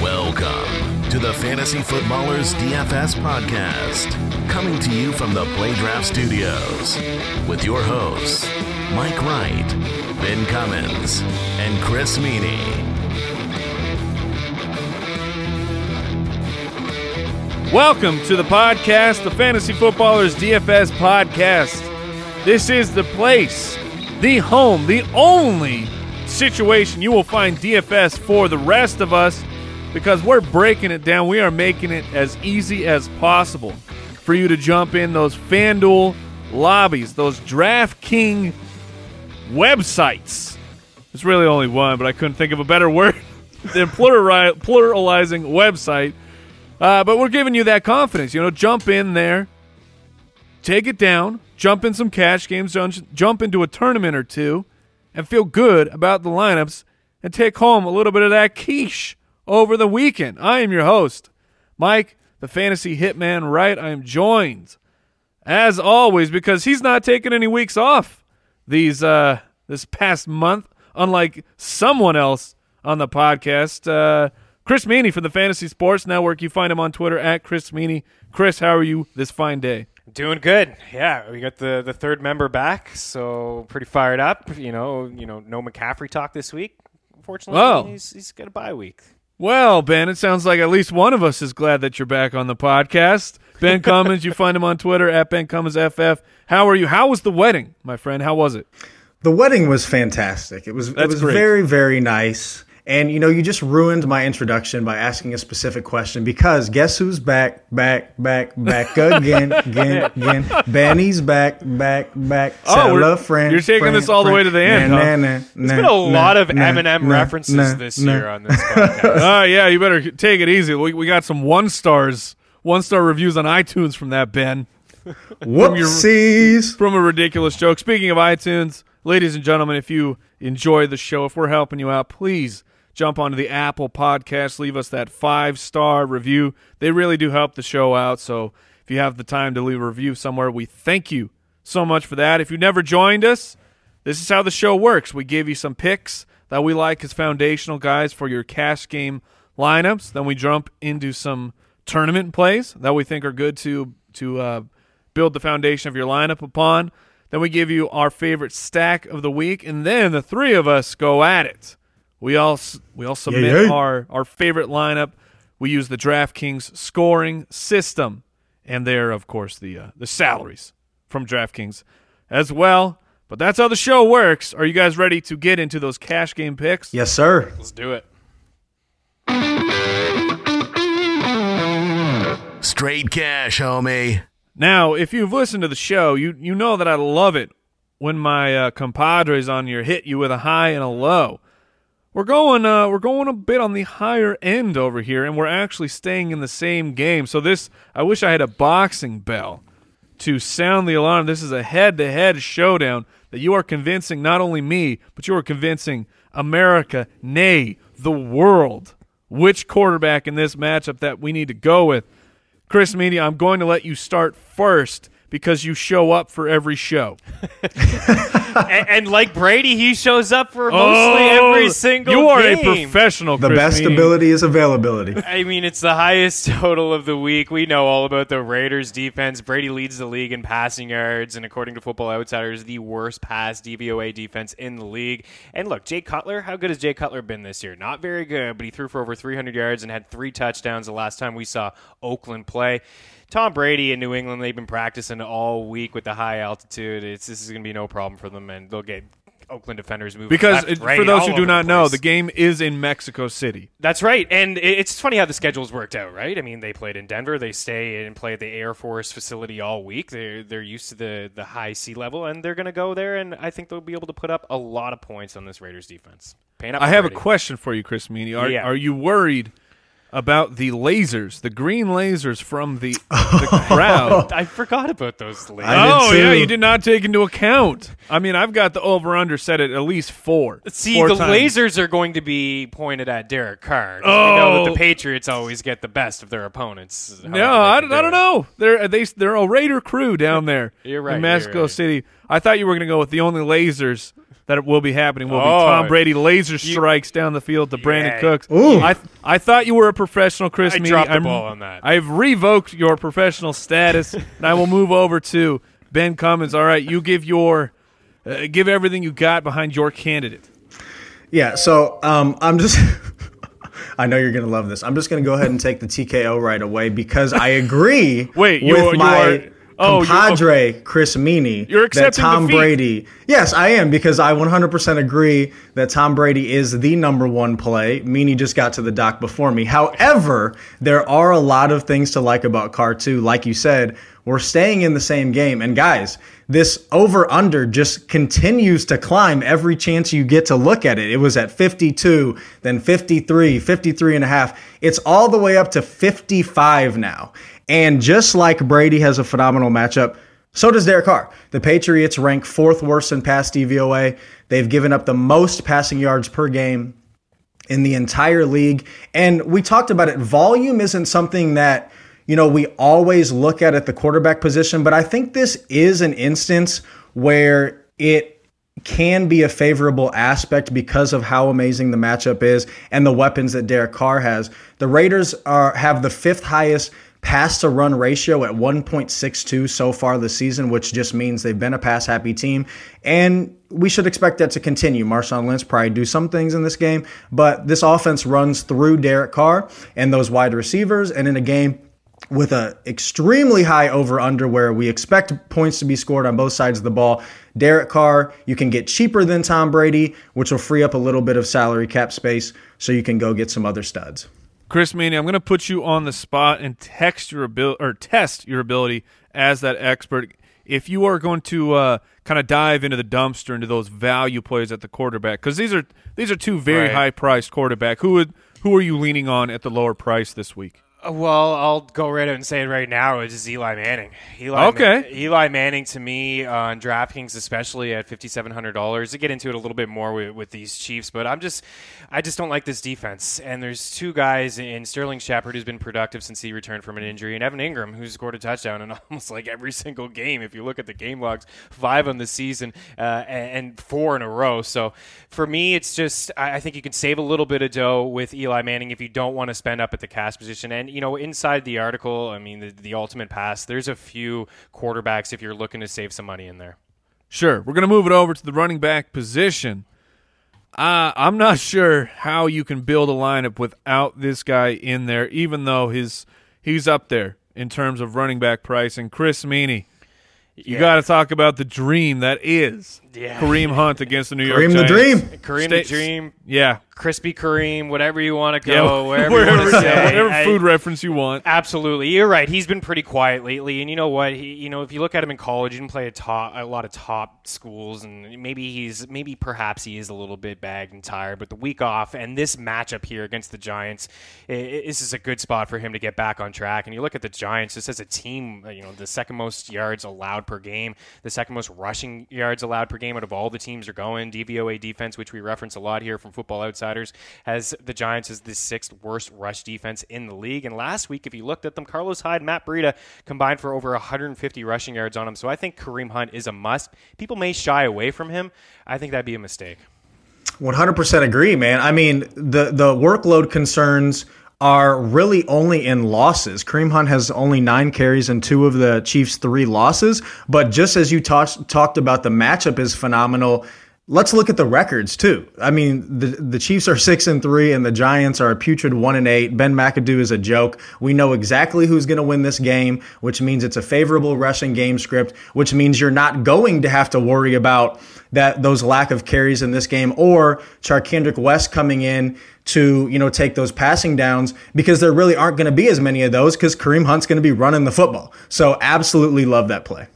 Welcome to the Fantasy Footballers DFS podcast, coming to you from the Playdraft Studios with your hosts, Mike Wright, Ben Cummins, and Chris Meaney. Welcome to the podcast, the Fantasy Footballers DFS podcast. This is the place, the home, the only situation you will find DFS for the rest of us because we're breaking it down. We are making it as easy as possible for you to jump in those FanDuel lobbies, those DraftKings websites. It's really only one, but I couldn't think of a better word than pluralizing website. Uh, but we're giving you that confidence. You know, jump in there, take it down, jump in some cash games, jump- into a tournament or two, and feel good about the lineups and take home a little bit of that quiche over the weekend. I am your host, Mike, the fantasy hitman, right? I am joined, as always, because he's not taking any weeks off these uh, this past month, unlike someone else on the podcast. Uh, Chris Meaney from the Fantasy Sports Network. You find him on Twitter at Chris Meaney. Chris, how are you this fine day? Doing good. Yeah, we got the, the third member back, so pretty fired up. You know, you know, no McCaffrey talk this week. Unfortunately, Oh. he's, he's got a bye week. Well, Ben, it sounds like at least one of us is glad that you're back on the podcast. Ben Cummins, you find him on Twitter at Ben Cummins FF. How are you? How was the wedding, my friend? How was it? The wedding was fantastic. It was it was great. very very nice. And you know, you just ruined my introduction by asking a specific question because guess who's back, back, back, back again, again, again. Benny's back, back, back. Oh, Tell we're- a friend. you're taking friend, this all the way to the end, Nah, huh? nah, nah, There's been a lot of Eminem references this year on this podcast. Oh, yeah, you better take it easy. We, we got some one stars, one star reviews on iTunes from that, Ben. Whoopsies. from a ridiculous joke. Speaking of iTunes, ladies and gentlemen, if you enjoy the show, if we're helping you out, please jump onto the Apple Podcast, leave us that five star review. They really do help the show out. So if you have the time to leave a review somewhere, we thank you so much for that. If you never joined us, this is how the show works. We give you some picks that we like as foundational guys for your cash game lineups. Then we jump into some tournament plays that we think are good to to uh, build the foundation of your lineup upon. Then we give you our favorite stack of the week, and then the three of us go at it. We all we all submit Yeah, yeah. our our favorite lineup. We use the DraftKings scoring system, and there, of course, the uh, the salaries from DraftKings as well. But that's how the show works. Are you guys ready to get into those cash game picks? Yes, sir. Let's do it. Straight cash, homie. Now, if you've listened to the show, you you know that I love it when my uh, compadres on here hit you with a high and a low. We're going uh, we're going a bit on the higher end over here, and we're actually staying in the same game. So this, I wish I had a boxing bell to sound the alarm. This is a head-to-head showdown that you are convincing not only me, but you are convincing America, nay, the world, which quarterback in this matchup that we need to go with. Chris Meaney, I'm going to let you start first because you show up for every show. and, and like Brady, he shows up for oh, mostly every single Oh, You are game. a professional. The Chris best Meaney. ability is availability. I mean, it's the highest total of the week. We know all about the Raiders defense. Brady leads the league in passing yards, and according to Football Outsiders, the worst pass DVOA defense in the league. And look, Jay Cutler, how good has Jay Cutler been this year? Not very good, but he threw for over 300 yards and had three touchdowns the last time we saw Oakland play. Tom Brady in New England, they've been practicing all week with the high altitude. It's, this is going to be no problem for them, and they'll get Oakland defenders moving Because left, it- right, for those who do not the know, the game is in Mexico City. That's right, and it's funny how the schedules worked out, right? I mean, they played in Denver, they stay and play at the Air Force facility all week. They're they're used to the the high sea level, and they're going to go there, and I think they'll be able to put up a lot of points on this Raiders defense. Up I have a question for you, Chris Meaney. Are Yeah. are you worried about the lasers, the green lasers from the, the crowd. I forgot about those lasers. Oh yeah, you did not take into account. I mean, I've got the over under set at at least four. See, Four the times. lasers are going to be pointed at Derek Carr. 'cause We know that Oh. the Patriots always get the best of their opponents. No, I, don't- can I do don't it. know. They're they they're a Raider crew down there You're right, in you're Mexico right. City. I thought you were going to go with the only lasers that it will be happening will be Oh, Tom Brady laser strikes down the field to Brandon Yeah. Cooks. Ooh. I I thought you were a professional, Chris. I Meaney. dropped the I'm- ball on that. I've revoked your professional status, and I will move over to Ben Cummins. All right, you give your uh, give everything you got behind your candidate. Yeah, so um, I'm just. I know you're gonna love this. I'm just gonna go ahead and take the TKO right away because I agree. Wait, you with are- you my are- oh, compadre Chris Meaney. You're that Tom defeat. Brady. Yes, I am because I 100% agree that Tom Brady is the number one play. Meaney just got to the dock before me. However, there are a lot of things to like about Carr too. Like you said, we're staying in the same game, and guys. This over under just continues to climb every chance you get to look at it. It was at 52, then 53, 53 and a half. It's all the way up to 55 now. And just like Brady has a phenomenal matchup, so does Derek Carr. The Patriots rank fourth worst in pass DVOA. They've given up the most passing yards per game in the entire league. And we talked about it. Volume isn't something that, you know, we always look at at the quarterback position, but I think this is an instance where it can be a favorable aspect because of how amazing the matchup is and the weapons that Derek Carr has. The Raiders are have the fifth highest pass to run ratio at 1.62 so far this season, which just means they've been a pass happy team. And we should expect that to continue. Marshawn Lynch probably do some things in this game, but this offense runs through Derek Carr and those wide receivers. And in a game with a extremely high over under where we expect points to be scored on both sides of the ball. Derek Carr, you can get cheaper than Tom Brady, which will free up a little bit of salary cap space so you can go get some other studs. Chris Meaney, I'm going to put you on the spot and text your ability or test your ability as that expert. If you are going to uh, kind of dive into the dumpster into those value plays at the quarterback, because these are these are two very Right. high priced quarterback. Who would who are you leaning on at the lower price this week? Uh, Well, I'll go right out and say it right now. It's just Eli Manning. Eli Okay. Man- Eli Manning to me on DraftKings, especially at fifty seven hundred dollars. To get into it a little bit more with, with these Chiefs, but I'm just, I just don't like this defense. And there's two guys in Sterling Shepard who's been productive since he returned from an injury, and Evan Engram who's scored a touchdown in almost like every single game. If you look at the game logs, five on the season uh, and, and four in a row. So for me, it's just I, I think you can save a little bit of dough with Eli Manning if you don't want to spend up at the cash position. And you know, inside the article, I mean, the, the ultimate pass. There's a few quarterbacks if you're looking to save some money in there. Sure, we're going to move it over to the running back position. Uh, I'm not sure how you can build a lineup without this guy in there, even though his he's up there in terms of running back pricing. Chris Meaney, you Yeah. got to talk about the dream that is Yeah. Kareem Hunt against the New York Kareem the dream. Kareem Stay- the Dream, Yeah, Crispy Kreme, whatever you want to yeah, go, wherever, you want to say. whatever I- food reference you want. Absolutely, you're right. He's been pretty quiet lately, and you know what? He, you know, if you look at him in college, he didn't play a top, a lot of top schools, and maybe he's, maybe perhaps he is a little bit bagged and tired. But the week off and this matchup here against the Giants, i i- this is a good spot for him to get back on track. And you look at the Giants, just as a team, uh, you know, the second most yards allowed per game, the second most rushing yards allowed per game out of all the teams are going. DVOA defense, which we reference a lot here from Football Outsiders, has the Giants as the sixth worst rush defense in the league. And last week, if you looked at them, Carlos Hyde, Matt Breida combined for over 150 rushing yards on him. So I think Kareem Hunt is a must. People may shy away from him. I think that'd be a mistake. 100% agree, man. I mean, the the workload concerns are really only in losses. Kareem Hunt has only nine carries and two of the Chiefs' three losses. But just as you talked talked about, the matchup is phenomenal. Let's look at the records too. I mean, the the Chiefs are six and three, and the Giants are a putrid one and eight. Ben McAdoo is a joke. We know exactly who's going to win this game, which means it's a favorable rushing game script, which means you're not going to have to worry about that those lack of carries in this game or Charcandrick West coming in to you know take those passing downs because there really aren't going to be as many of those because Kareem Hunt's going to be running the football. So absolutely love that play.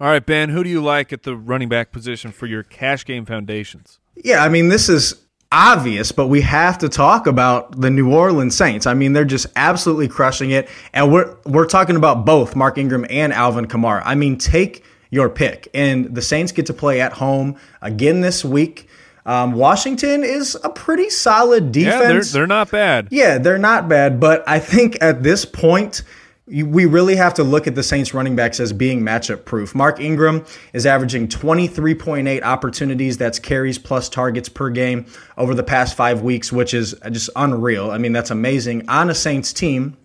All right, Ben, who do you like at the running back position for your cash game foundations? Yeah, I mean, this is obvious, but we have to talk about the New Orleans Saints. I mean, they're just absolutely crushing it. And we're we're talking about both Mark Ingram and Alvin Kamara. I mean, take your pick. And the Saints get to play at home again this week. Um, Washington is a pretty solid defense. Yeah, they're, they're not bad. Yeah, they're not bad, but I think at this point, we really have to look at the Saints running backs as being matchup proof. Mark Ingram is averaging 23.8 opportunities, that's carries plus targets per game over the past five weeks, which is just unreal. I mean, that's amazing on a Saints team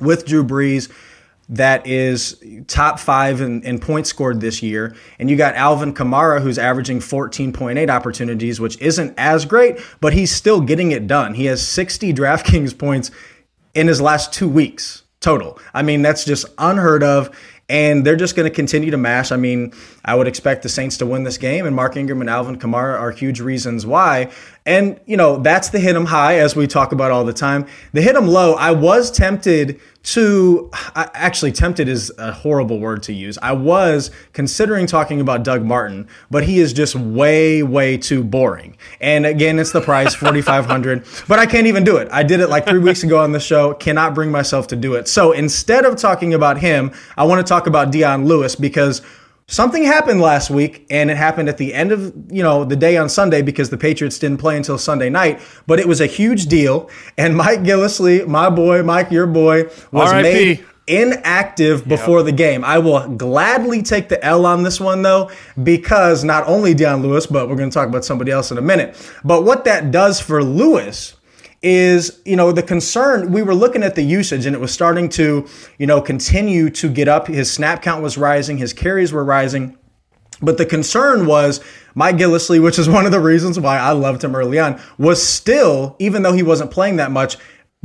with Drew Brees that is top five in, in, points scored this year. And you got Alvin Kamara, who's averaging 14.8 opportunities, which isn't as great, but he's still getting it done. He has 60 DraftKings points in his last two weeks total. I mean, that's just unheard of. And they're just going to continue to mash. I mean, I would expect the Saints to win this game, and Mark Ingram and Alvin Kamara are huge reasons why. And, you know, that's the hit 'em high, as we talk about all the time. The hit 'em low, I was tempted to actually tempted is a horrible word to use. I was considering talking about Doug Martin, but he is just way way too boring. And again, it's the price 4500, but I can't even do it. I did it like 3 weeks ago on the show, cannot bring myself to do it. So instead of talking about him, I want to talk about Dion Lewis because Something happened last week, and it happened at the end of you know the day on Sunday because the Patriots didn't play until Sunday night. But it was a huge deal, and Mike Gillislee, my boy, Mike, your boy, was made inactive before yep. the game. I will gladly take the L on this one though, because not only Dion Lewis, but we're going to talk about somebody else in a minute. But what that does for Lewis is, you know, the concern, we were looking at the usage and it was starting to, you know, continue to get up. His snap count was rising, his carries were rising. But the concern was Mike Gillislee, which is one of the reasons why I loved him early on, was still, even though he wasn't playing that much,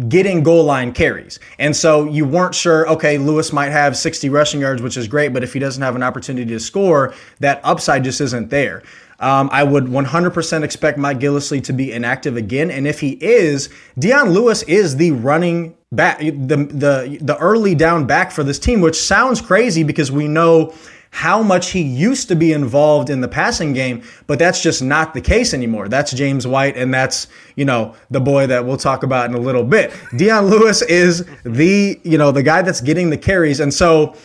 getting goal line carries. And so you weren't sure, okay, Lewis might have 60 rushing yards, which is great, but if he doesn't have an opportunity to score, that upside just isn't there. Um, I would 100% expect Mike Gillislee to be inactive again, and if he is, Dion Lewis is the running back, the the the early down back for this team, which sounds crazy because we know how much he used to be involved in the passing game, but that's just not the case anymore. That's James White, and that's, you know, the boy that we'll talk about in a little bit. Dion Lewis is the, you know, the guy that's getting the carries. And so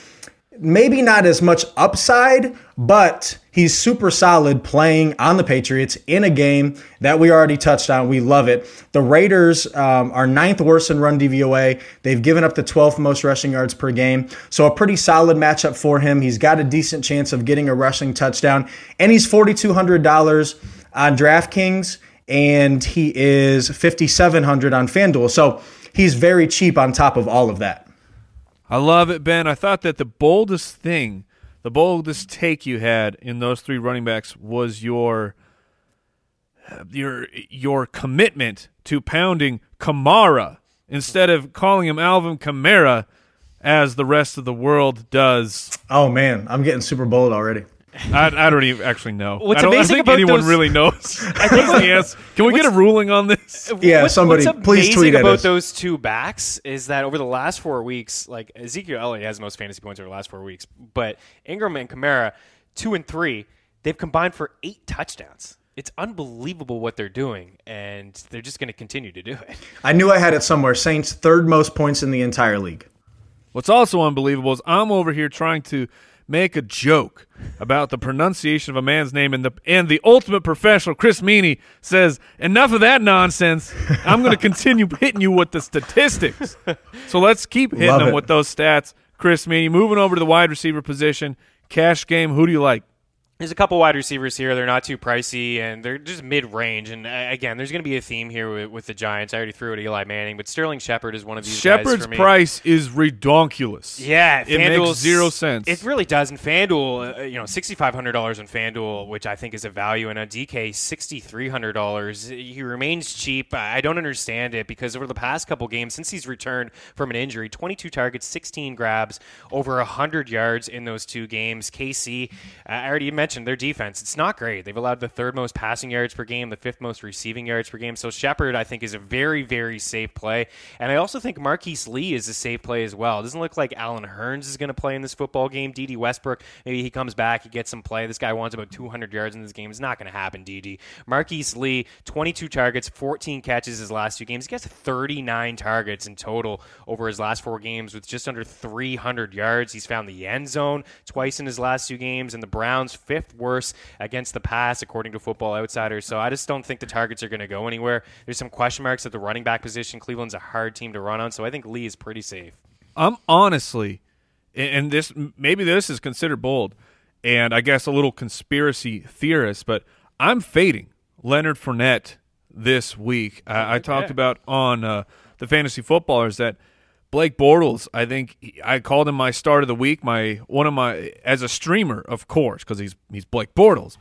maybe not as much upside, but he's super solid playing on the Patriots in a game that we already touched on. We love it. The Raiders um, are ninth worst in run DVOA. They've given up the 12th most rushing yards per game. So a pretty solid matchup for him. He's got a decent chance of getting a rushing touchdown. And he's $4,200 on DraftKings, and he is 5700 on FanDuel. So he's very cheap on top of all of that. I love it, Ben. I thought that the boldest thing, the boldest take you had in those three running backs was your your your commitment to pounding Kamara instead of calling him Alvin Kamara as the rest of the world does. Oh man, I'm getting super bold already. I, I, don't even actually know. What's I don't amazing I think about anyone those, really knows. I think yes. Can we get a ruling on this? Yeah, what's, somebody what's please tweet about us. those two backs is that over the last four weeks, like Ezekiel Elliott has the most fantasy points over the last four weeks, but Ingram and Kamara, two and three, they've combined for eight touchdowns. It's unbelievable what they're doing, and they're just going to continue to do it. I knew I had it somewhere. Saints third most points in the entire league. What's also unbelievable is I'm over here trying to make a joke about the pronunciation of a man's name, and the and the ultimate professional, Chris Meaney, says, "Enough of that nonsense. I'm going to continue hitting you with the statistics." So let's keep hitting Love them it. with those stats, Chris Meaney. Moving over to the wide receiver position, cash game. Who do you like? There's a couple wide receivers here. They're not too pricey, and they're just mid-range. And uh, again, there's going to be a theme here with, with, the Giants. I already threw it at Eli Manning, but Sterling Shepard is one of these. Shepard's price is redonkulous. Yeah, it makes zero sense. It really does. And FanDuel, uh, you know, sixty-five hundred dollars in FanDuel, which I think is a value, and a DK sixty-three hundred dollars. He remains cheap. I don't understand it because over the past couple games since he's returned from an injury, twenty-two targets, sixteen grabs, over hundred yards in those two games. KC, uh, I already mentioned mentioned, their defense, it's not great. They've allowed the third most passing yards per game, the fifth most receiving yards per game. So Shepard, I think, is a very, very safe play. And I also think Marquise Lee is a safe play as well. It doesn't look like Allen Hurns is going to play in this football game. Dede Westbrook, maybe he comes back, he gets some play. This guy wants about 200 yards in this game. It's not going to happen, Dede Marquise Lee, 22 targets, 14 catches his last two games. He gets 39 targets in total over his last four games with just under 300 yards. He's found the end zone twice in his last two games, and the Browns fifth worst against the pass according to Football Outsiders. So I just don't think the targets are going to go anywhere. There's some question marks at the running back position. Cleveland's a hard team to run on, so I think Lee is pretty safe. I'm honestly, and this maybe this is considered bold, and I guess a little conspiracy theorist, but I'm fading Leonard Fournette this week. I, I talked about on uh, the fantasy footballers that Blake Bortles. I think he- I called him my start of the week. My one of my as a streamer, of course, because he's he's Blake Bortles.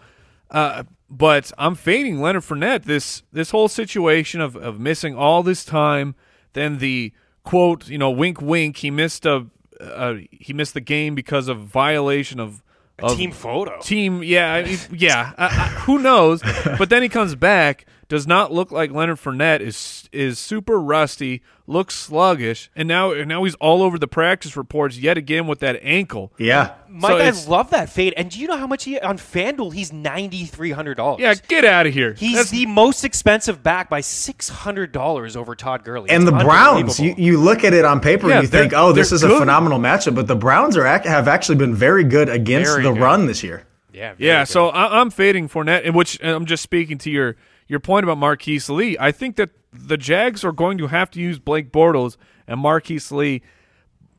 Uh, but I'm fading Leonard Fournette. This this whole situation of, of missing all this time, then the quote, you know, wink, wink. He missed a uh, he missed the game because of violation of, of Team photo. team. Yeah, yeah. I, who knows? But then he comes back. Does not look like Leonard Fournette is is super rusty. Looks sluggish, and now and now he's all over the practice reports yet again with that ankle. Yeah. Mike, So I love that fade. And do you know how much he on FanDuel? He's ninety three hundred dollars. Yeah, get out of here. He's That's- the most expensive back by six hundred dollars over Todd Gurley. And It's the Browns, you, you look at it on paper Yeah, and you think, oh, this they're is a phenomenal matchup. But the Browns are have actually been very good against Very the good. run this year. yeah, Yeah, good. so I, I'm fading Fournette, in which I'm just speaking to your your point about Marquise Lee. I think that the Jags are going to have to use Blake Bortles and Marquise Lee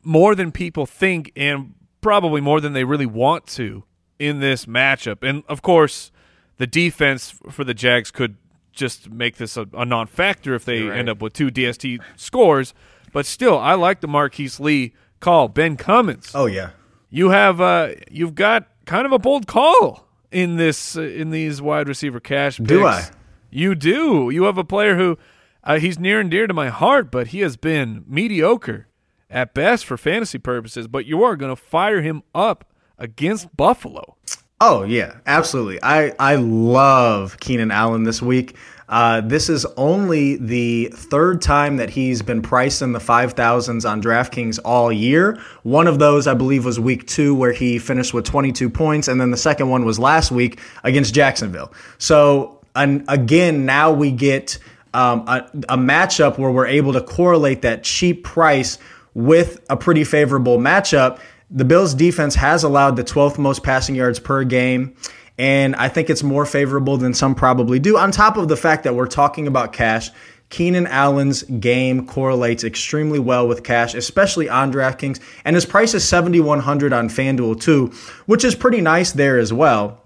more than people think, and probably more than they really want to in this matchup. And of course, the defense for the Jags could just make this a, a non-factor if they right. end up with two DST scores. But still, I like the Marquise Lee call. Ben Cummins Oh yeah. you have uh you've got kind of a bold call in this uh, in these wide receiver cash picks. Do I? You do. You have a player who uh, he's near and dear to my heart, but he has been mediocre at best for fantasy purposes. But you are going to fire him up against Buffalo. Oh yeah, absolutely. I I love Keenan Allen this week. Uh, this is only the third time that he's been priced in the five thousands on DraftKings all year. One of those, I believe, was week two where he finished with 22 points, and then the second one was last week against Jacksonville. So and again, now we get um, a, a matchup where we're able to correlate that cheap price with a pretty favorable matchup. The Bills defense has allowed the 12th most passing yards per game. And I think it's more favorable than some probably do. On top of the fact that we're talking about cash, Keenan Allen's game correlates extremely well with cash, especially on DraftKings. And his price is 7,100 on FanDuel too, which is pretty nice there as well.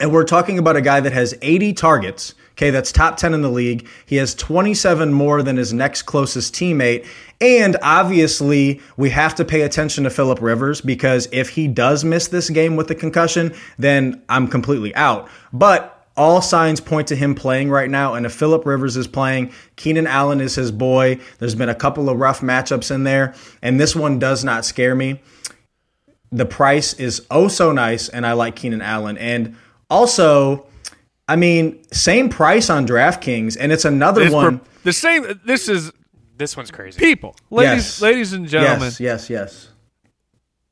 And we're talking about a guy that has 80 targets. Okay, that's top 10 in the league. He has 27 more than his next closest teammate. And obviously, we have to pay attention to Philip Rivers because if he does miss this game with the concussion, then I'm completely out. But all signs point to him playing right now. And if Philip Rivers is playing, Keenan Allen is his boy. There's been a couple of rough matchups in there, and this one does not scare me the price is oh so nice, and I like Keenan Allen. And also, I mean, same price on DraftKings, and it's another This one. per- the same. This is this one's crazy. people, ladies, Yes. ladies and gentlemen. yes, yes, yes.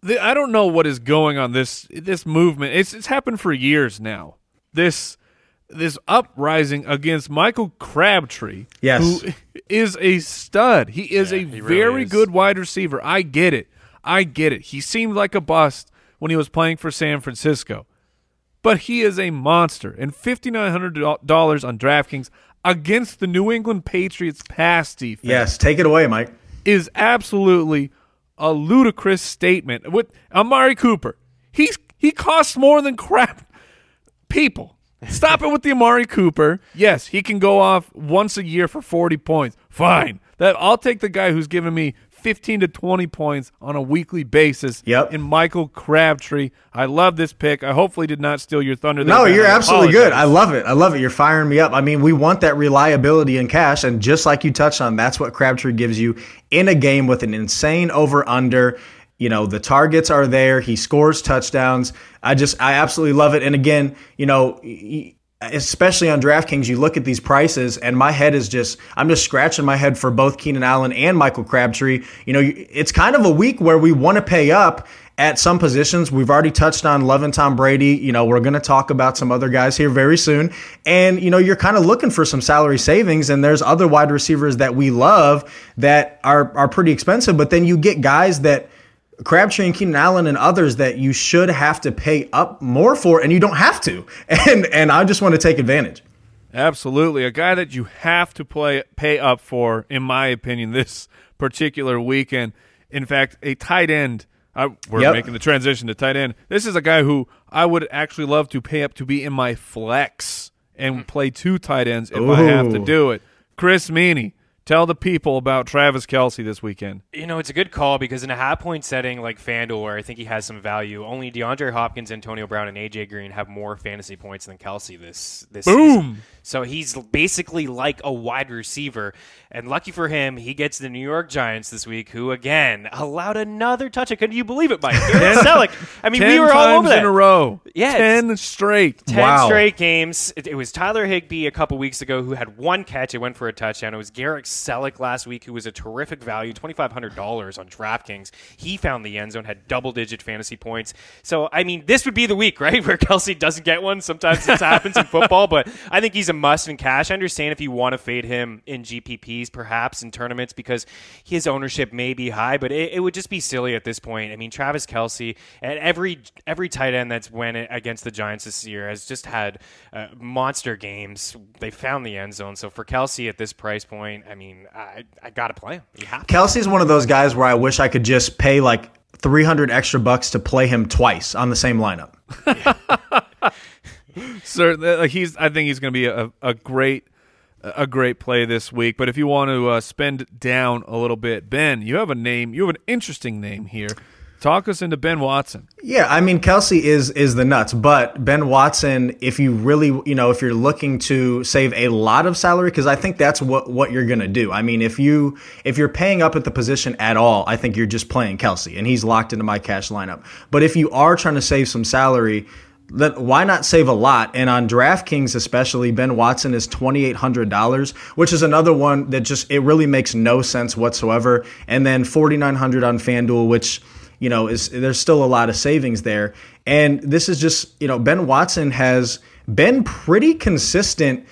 the, I don't know what is going on this this movement. It's it's happened for years now. This this uprising against Michael Crabtree, Yes. who is a stud. He is a he really very is. good wide receiver. I get it. I get it. He seemed like a bust when he was playing for San Francisco, but he is a monster. And fifty nine hundred dollars on DraftKings against the New England Patriots pass defense Yes, take it away, Mike. is absolutely a ludicrous statement. With Amari Cooper, he's he costs more than crap. People, stop it with the Amari Cooper. Yes, he can go off once a year for forty points. Fine, that I'll take the guy who's giving me fifteen to twenty points on a weekly basis. Yep. In Michael Crabtree, I love this pick. I hopefully did not steal your thunder. there, No, you're I absolutely good. I love it. I love it. You're firing me up. I mean, we want that reliability in cash, and just like you touched on, that's what Crabtree gives you in a game with an insane over under. You know, the targets are there. He scores touchdowns. I just, I absolutely love it. And again, you know, especially on DraftKings, you look at these prices, and my head is just, I'm just scratching my head for both Keenan Allen and Michael Crabtree. You know, it's kind of a week where we want to pay up at some positions. We've already touched on Love and Tom Brady. You know, we're going to talk about some other guys here very soon. And, you know, you're kind of looking for some salary savings, and there's other wide receivers that we love that are, are pretty expensive, but then you get guys that, Crabtree and Keenan Allen and others that you should have to pay up more for, and you don't have to. And and I just want to take advantage. Absolutely, a guy that you have to play pay up for, in my opinion, this particular weekend. In fact, a tight end. I, we're yep. making the transition to tight end. This is a guy who I would actually love to pay up to be in my flex and mm. play two tight ends if Ooh. I have to do it. Chris Meaney, Tell the people about Travis Kelce this weekend. You know, it's a good call because in a half point setting like FanDuel, where I think he has some value, only DeAndre Hopkins, Antonio Brown, and AJ Green have more fantasy points than Kelce this this Boom. Season. So he's basically like a wide receiver. And lucky for him, he gets the New York Giants this week, who again allowed another touch. Can you believe it, Mike? Celek. I mean, we were all over that. in a row. Yeah, ten straight. Ten wow. straight games. It, it, was Tyler Higbee a couple weeks ago who had one catch. It went for a touchdown. It was Garrett Celek last week, who was a terrific value, twenty five hundred dollars on DraftKings. He found the end zone, had double digit fantasy points. So I mean, this would be the week, right, where Kelce doesn't get one. Sometimes this happens in football, but I think he's a must in cash. I understand if you want to fade him in GPPs, perhaps in tournaments because his ownership may be high, but it, it would just be silly at this point. I mean, Travis Kelce at every every tight end that's went against the Giants this year has just had uh, monster games. They found the end zone. So for Kelce at this price point, I mean, I, I got to play him. You have Kelce's one of those guys where I wish I could just pay like 300 extra bucks to play him twice on the same lineup. Certainly, like he's. I think he's going to be a, a great a great play this week. But if you want to uh, spend down a little bit, Ben, you have a name. You have an interesting name here. Talk us into Ben Watson. Yeah, I mean Kelce is is the nuts, but Ben Watson, if you really, you know, if you're looking to save a lot of salary, because I think that's what what you're gonna do. I mean, if you if you're paying up at the position at all, I think you're just playing Kelce and he's locked into my cash lineup. But if you are trying to save some salary, that why not save a lot? And on DraftKings, especially, Ben Watson is twenty eight hundred dollars, which is another one that just it really makes no sense whatsoever. And then forty nine hundred on FanDuel, which you know is there's still a lot of savings there. And this is just you know Ben Watson has been pretty consistent.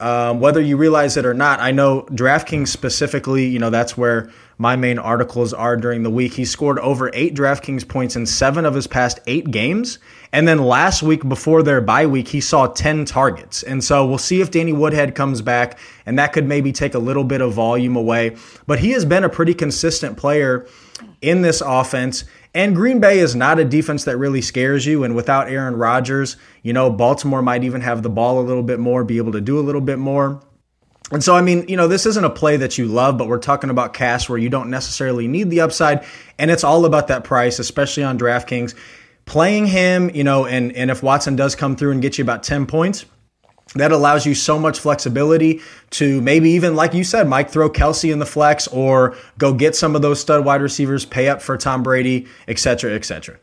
Um, whether you realize it or not, I know DraftKings specifically, you know, that's where my main articles are during the week. He scored over eight DraftKings points in seven of his past eight games. And then last week, before their bye week, he saw 10 targets. And so we'll see if Danny Woodhead comes back, and that could maybe take a little bit of volume away. But he has been a pretty consistent player in this offense. And Green Bay is not a defense that really scares you. And without Aaron Rodgers, you know, Baltimore might even have the ball a little bit more, be able to do a little bit more. And so, I mean, you know, this isn't a play that you love, but we're talking about cash where you don't necessarily need the upside. And it's all about that price, especially on DraftKings. Playing him, you know, and, and if Watson does come through and get you about 10 points, that allows you so much flexibility to maybe even, like you said, Mike, throw Kelce in the flex or go get some of those stud wide receivers, pay up for Tom Brady, et cetera, et cetera.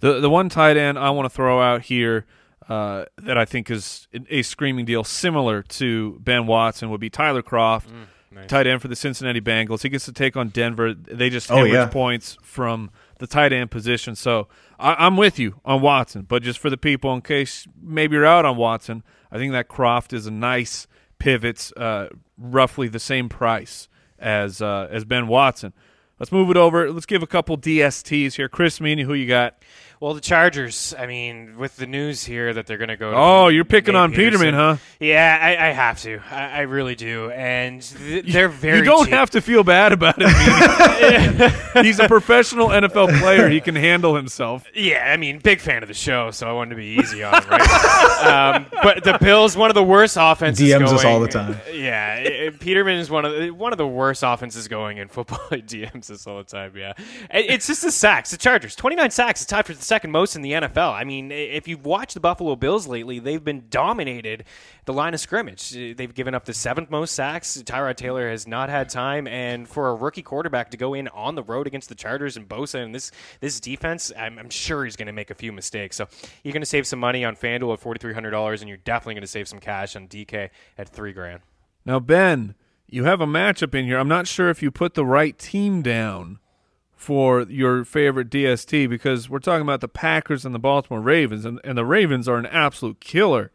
The, the one tight end I want to throw out here uh, that I think is a screaming deal similar to Ben Watson would be Tyler Kroft, mm, nice. tight end for the Cincinnati Bengals. He gets to take on Denver. They just oh, yeah. points from the tight end position. So I, am with you on Watson, but just for the people, in case maybe you're out on Watson, I think that Kroft is a nice pivot, uh, roughly the same price as uh, as Ben Watson. Let's move it over. Let's give a couple DSTs here. Chris Meaney, who you got? Well, the Chargers. I mean, with the news here that they're going to go. Oh, you're picking on Peterson, Peterman, huh? Yeah, I, I have to. I, I, really do. And th- they're very. You don't cheap. have to feel bad about it. He's a professional NFL player. He can handle himself. Yeah, I mean, big fan of the show, so I wanted to be easy on him, right? um, but the Bills, one of the worst offenses. DMs going, us all the time. Yeah, it, Peterman is one of the, one of the worst offenses going in football. DMs this all the time. Yeah, it's just the sacks. The Chargers, 29 sacks, is tied for the second most in the NFL. I mean, if you've watched the Buffalo Bills lately, they've been dominated the line of scrimmage. Uh, they've given up the seventh most sacks. Tyrod Taylor has not had time, and for a rookie quarterback to go in on the road against the Chargers and Bosa and this this defense, I'm, I'm sure he's going to make a few mistakes. So you're going to save some money on FanDuel at $4,300, and you're definitely going to save some cash on DK at three grand. Now, Ben, you have a matchup in here. I'm not sure if you put the right team down for your favorite DST because we're talking about the Packers and the Baltimore Ravens, and, and the Ravens are an absolute killer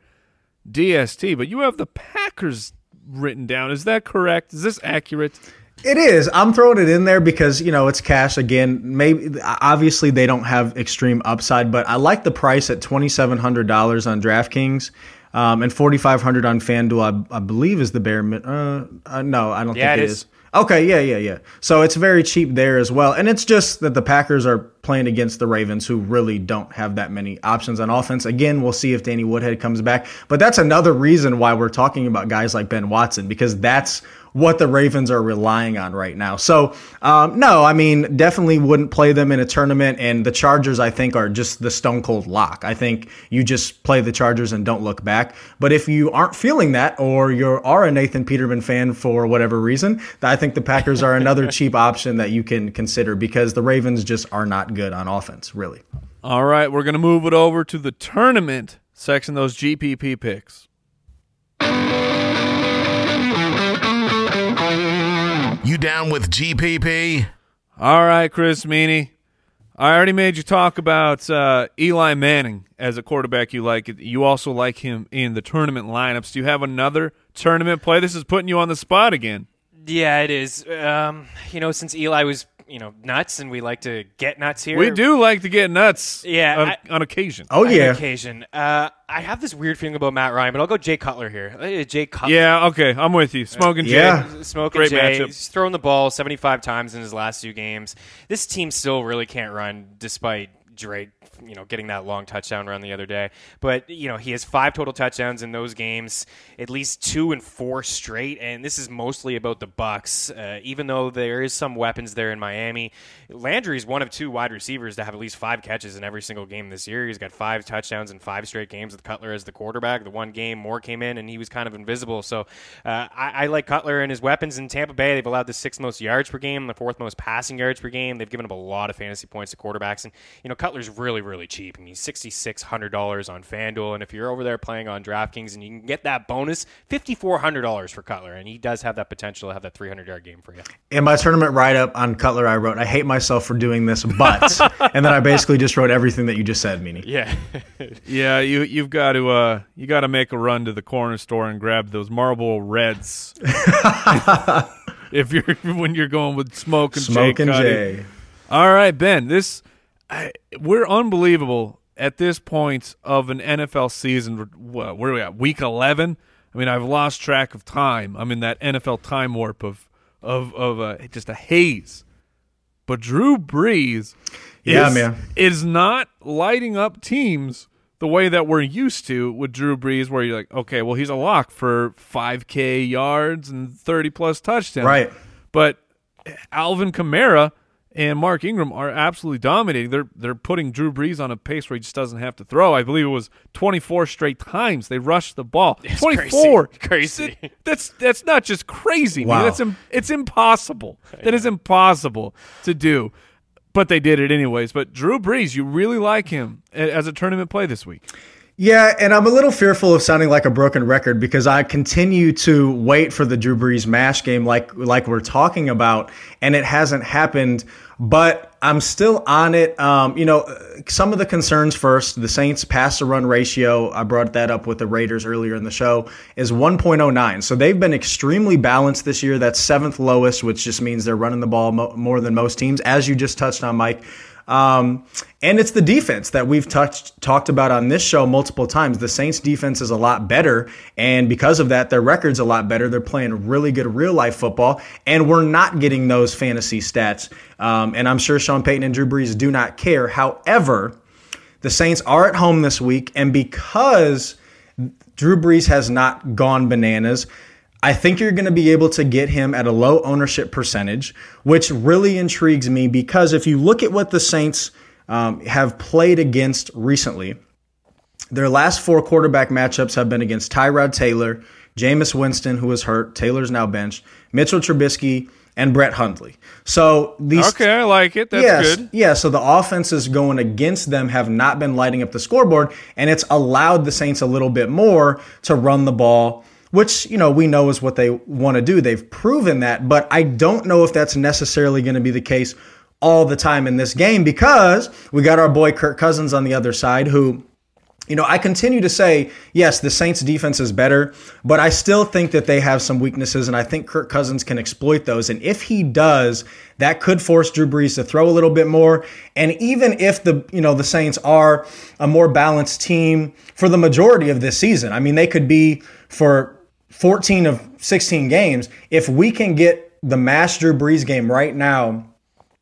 DST, but you have the Packers written down. Is that correct? Is this accurate? It is. I'm throwing it in there because you know it's cash again. Maybe obviously they don't have extreme upside, but I like the price at twenty seven hundred dollars on DraftKings. Um, and 4500 on FanDuel, I, I, believe, is the bare. Uh, uh, no, I don't yeah, think it is. is. Okay, yeah, yeah, yeah. So it's very cheap there as well. And it's just that the Packers are playing against the Ravens, who really don't have that many options on offense. Again, we'll see if Danny Woodhead comes back. But that's another reason why we're talking about guys like Ben Watson, because that's what the Ravens are relying on right now. So, um, no, I mean, definitely wouldn't play them in a tournament. And the Chargers, I think, are just the stone cold lock. I think you just play the Chargers and don't look back. But if you aren't feeling that, or you are a Nathan Peterman fan for whatever reason, I think the Packers are another cheap option that you can consider because the Ravens just are not good on offense, really. All right, we're going to move it over to the tournament section, those GPP picks. You down with GPP? All right, Chris Meaney. I already made you talk about uh, Eli Manning as a quarterback you like. You also like him in the tournament lineups. Do you have another tournament play? This is putting you on the spot again. Yeah, it is. Um, you know, since Eli was you know nuts, and we like to get nuts here. We do like to get nuts. Yeah, on, I, on occasion. Oh yeah, on occasion. Uh, I have this weird feeling about Matt Ryan, but I'll go Jay Cutler here. Jay Cutler. Yeah, okay, I'm with you. Smoking Jay. Yeah. Smoking Great Jay. matchup. He's thrown the ball 75 times in his last two games. This team still really can't run despite Drake, you know, getting that long touchdown run the other day. But you know, he has five total touchdowns in those games, at least two and four straight. And this is mostly about the Bucs. Uh, even though there is some weapons there in Miami, Landry is one of two wide receivers to have at least five catches in every single game this year. He's got five touchdowns in five straight games with Cutler as the quarterback. The one game Moore came in and he was kind of invisible. So uh, I, I like Cutler and his weapons in Tampa Bay. They've allowed the sixth most yards per game, the fourth most passing yards per game. They've given up a lot of fantasy points to quarterbacks, and you know Cutler's really really cheap. I mean, sixty six hundred dollars on FanDuel, and if you're over there playing on DraftKings and you can get that bonus, fifty four hundred dollars for Cutler, and he does have that potential to have that three hundred yard game for you. In my tournament write up on Cutler, I wrote, "I hate myself for doing this, but," and then I basically just wrote everything that you just said, Meaney. Yeah, Yeah, you you've got to uh you got to make a run to the corner store and grab those Marlboro Reds. if you're when you're going with smoke and Smoke Jay and Cutty. Jay. All right, Ben. This I, we're unbelievable at this point of an NFL season. Where are we at? Week eleven. I mean, I've lost track of time. I'm in that NFL time warp of of of uh, just a haze. But Drew Brees, Yeah, is, man. is not lighting up teams the way that we're used to with Drew Brees, where you're like, okay, well, he's a lock for 5K yards and 30 plus touchdowns. Right. But Alvin Kamara and Mark Ingram are absolutely dominating. They're they're putting Drew Brees on a pace where he just doesn't have to throw. I believe it was 24 straight times they rushed the ball. 24. crazy. Crazy. That's that's not just crazy. man. Wow. That's im- it's impossible. That is impossible to do. But they did it anyways. But Drew Brees, you really like him as a tournament play this week. Yeah, and I'm a little fearful of sounding like a broken record because I continue to wait for the Drew Brees mash game, like like we're talking about, and it hasn't happened. But I'm still on it. Um, you know, some of the concerns first. The Saints pass to run ratio. I brought that up with the Raiders earlier in the show. Is 1.09. So they've been extremely balanced this year. That's seventh lowest, which just means they're running the ball mo- more than most teams, as you just touched on, Mike. Um, and it's the defense that we've touched talked about on this show multiple times. The Saints defense is a lot better, and because of that, their record's a lot better. They're playing really good real life football, and we're not getting those fantasy stats. Um, and I'm sure Sean Payton and Drew Brees do not care. However, the Saints are at home this week, and because Drew Brees has not gone bananas. I think you're going to be able to get him at a low ownership percentage, which really intrigues me because if you look at what the Saints um, have played against recently, their last four quarterback matchups have been against Tyrod Taylor, Jameis Winston, who was hurt, Taylor's now benched, Mitchell Trubisky, and Brett Hundley. So these Okay, I like it. That's yes, good. Yeah, so the offenses going against them have not been lighting up the scoreboard, and it's allowed the Saints a little bit more to run the ball, which, you know, we know is what they want to do. They've proven that, but I don't know if that's necessarily going to be the case all the time in this game because we got our boy Kirk Cousins on the other side who you know, I continue to say, yes, the Saints defense is better, but I still think that they have some weaknesses, and I think Kirk Cousins can exploit those. And if he does, that could force Drew Brees to throw a little bit more. And even if the, you know, the Saints are a more balanced team for the majority of this season, I mean, they could be for 14 of 16 games. If we can get the mass Drew Brees game right now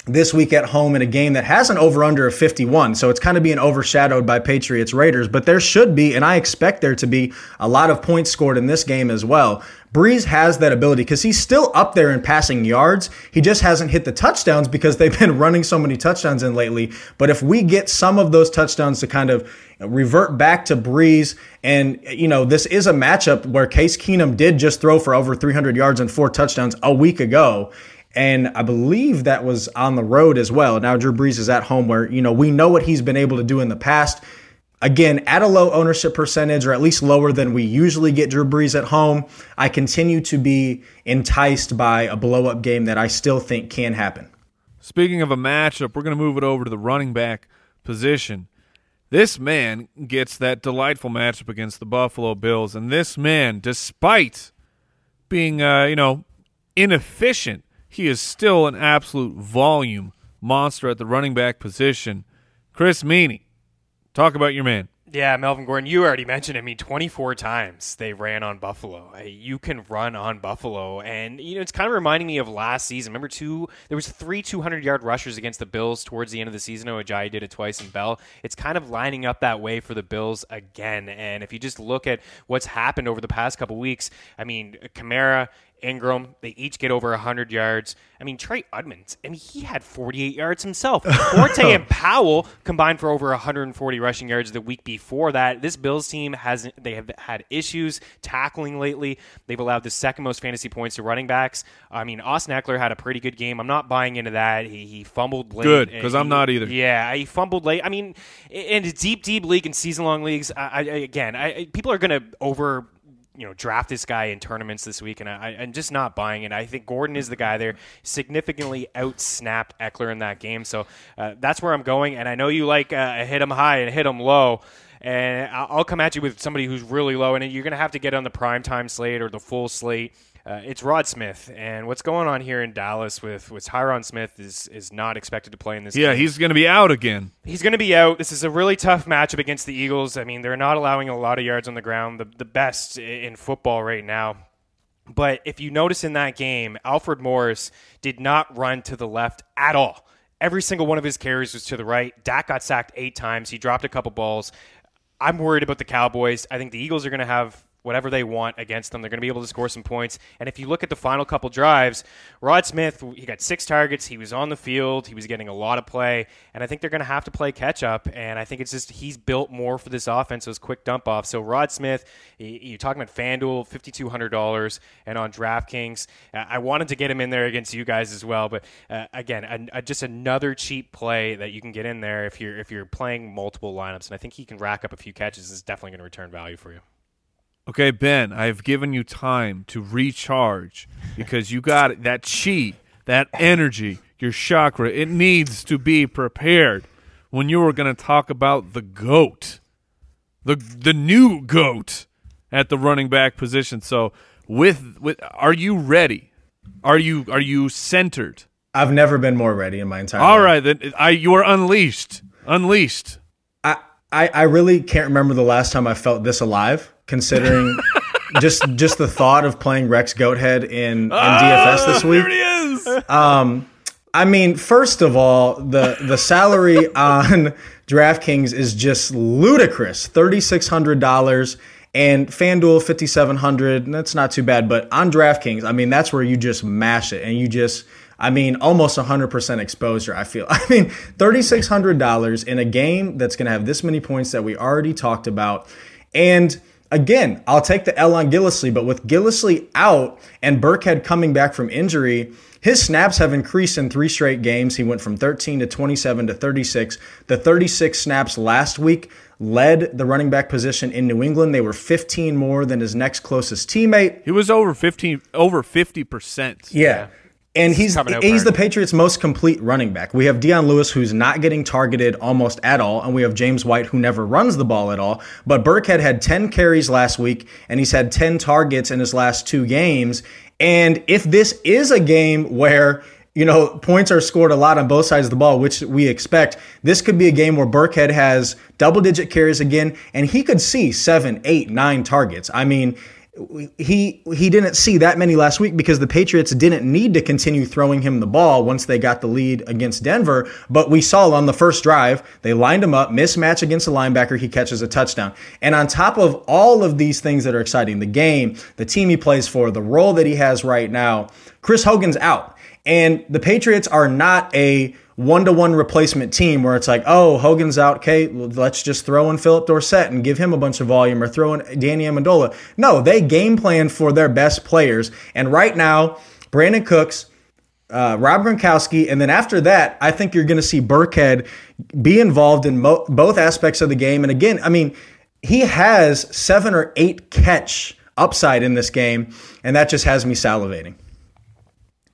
this week at home in a game that has an over under of 51. So it's kind of being overshadowed by Patriots Raiders, but there should be, and I expect there to be a lot of points scored in this game as well. Brees has that ability because he's still up there in passing yards. He just hasn't hit the touchdowns because they've been running so many touchdowns in lately. But if we get some of those touchdowns to kind of revert back to Brees, and you know, this is a matchup where Case Keenum did just throw for over 300 yards and four touchdowns a week ago. And I believe that was on the road as well. Now Drew Brees is at home where, you know, we know what he's been able to do in the past. Again, at a low ownership percentage, or at least lower than we usually get Drew Brees at home, I continue to be enticed by a blow up game that I still think can happen. Speaking of a matchup, we're going to move it over to the running back position. This man gets that delightful matchup against the Buffalo Bills, and this man, despite being, uh, you know, inefficient, he is still an absolute volume monster at the running back position. Chris Meaney, talk about your man. Yeah, Melvin Gordon, you already mentioned. I mean, 24 times they ran on Buffalo. You can run on Buffalo, and you know it's kind of reminding me of last season. Remember, two there was three 200 yard rushers against the Bills towards the end of the season. Ajayi did it twice, and Bell. It's kind of lining up that way for the Bills again. And if you just look at what's happened over the past couple weeks, I mean, Kamara Ingram, they each get over 100 yards. I mean, Trey Edmunds, I mean, he had 48 yards himself. Oh. Forte and Powell combined for over 140 rushing yards the week before that. This Bills team has they have had issues tackling lately. They've allowed the second most fantasy points to running backs. I mean, Austin Ekeler had a pretty good game. I'm not buying into that. He, he fumbled late. Good, because I'm not either. Yeah, he fumbled late. I mean, in a deep, deep league and season long leagues, I, I, again, I, I- people are going to over you know draft this guy in tournaments this week, and I, I'm just not buying it. I think Gordon is the guy there. Significantly outsnapped Ekeler in that game, so uh, that's where I'm going. And I know you like uh, hit him high and hit him low. And I- I'll come at you with somebody who's really low, and you're going to have to get on the prime time slate or the full slate. Uh, it's Rod Smith, and what's going on here in Dallas with with Tyron Smith is is not expected to play in this. Yeah, game. he's going to be out again. He's going to be out. This is a really tough matchup against the Eagles. I mean, they're not allowing a lot of yards on the ground, the, the best in football right now. But if you notice in that game, Alfred Morris did not run to the left at all. Every single one of his carries was to the right. Dak got sacked eight times. He dropped a couple balls. I'm worried about the Cowboys. I think the Eagles are going to have whatever they want against them. They're going to be able to score some points. And if you look at the final couple drives, Rod Smith, he got six targets. He was on the field. He was getting a lot of play. And I think they're going to have to play catch up. And I think it's just he's built more for this offense, those quick dump offs. So Rod Smith, you're talking about FanDuel, $5,200, and on DraftKings. Uh, I wanted to get him in there against you guys as well. But uh, again, an- uh, just another cheap play that you can get in there if you're if you're playing multiple lineups. And I think he can rack up a few catches. Is definitely going to return value for you. Okay, Ben, I've given you time to recharge because you got that chi, that energy, your chakra. It needs to be prepared when you are going to talk about the goat, the the new goat at the running back position. So, with with, are you ready? Are you are you centered? I've never been more ready in my entire All life. right, then I you are unleashed, unleashed. I, I, I really can't remember the last time I felt this alive, considering just just the thought of playing Rex Goathead in, in ah, DFS this week. There he is. Um, I mean, first of all, the the salary on DraftKings is just ludicrous thirty six hundred dollars. And FanDuel 5700, that's not too bad, but on DraftKings, I mean that's where you just mash it and you just I mean, almost 100% exposure, I feel. I mean, $3,600 in a game that's going to have this many points that we already talked about. And again, I'll take the L on Gillislee, but with Gillislee out and Burkhead coming back from injury, his snaps have increased in three straight games. He went from 13 to 27 to 36. The 36 snaps last week led the running back position in New England. They were 15 more than his next closest teammate. He was over 15 over 50%. Yeah. yeah. And he's he's the Patriots' most complete running back. We have Dion Lewis, who's not getting targeted almost at all, and we have James White, who never runs the ball at all. But Burkhead had 10 carries last week, and he's had 10 targets in his last two games. And if this is a game where you know points are scored a lot on both sides of the ball, which we expect, this could be a game where Burkhead has double-digit carries again, and he could see seven, eight, nine targets. I mean he he didn't see that many last week because the Patriots didn't need to continue throwing him the ball once they got the lead against Denver. But we saw on the first drive they lined him up, mismatch against the linebacker, he catches a touchdown. And on top of all of these things that are exciting, the game, the team he plays for, the role that he has right now, Chris Hogan's out, and the Patriots are not a one to one replacement team where it's like, oh, Hogan's out. Okay, let's just throw in Phillip Dorsett and give him a bunch of volume or throw in Danny Amendola. No, they game plan for their best players. And right now, Brandin Cooks, uh, Rob Gronkowski, and then after that, I think you're going to see Burkhead be involved in mo- both aspects of the game. And again, I mean, he has seven or eight catch upside in this game, and that just has me salivating.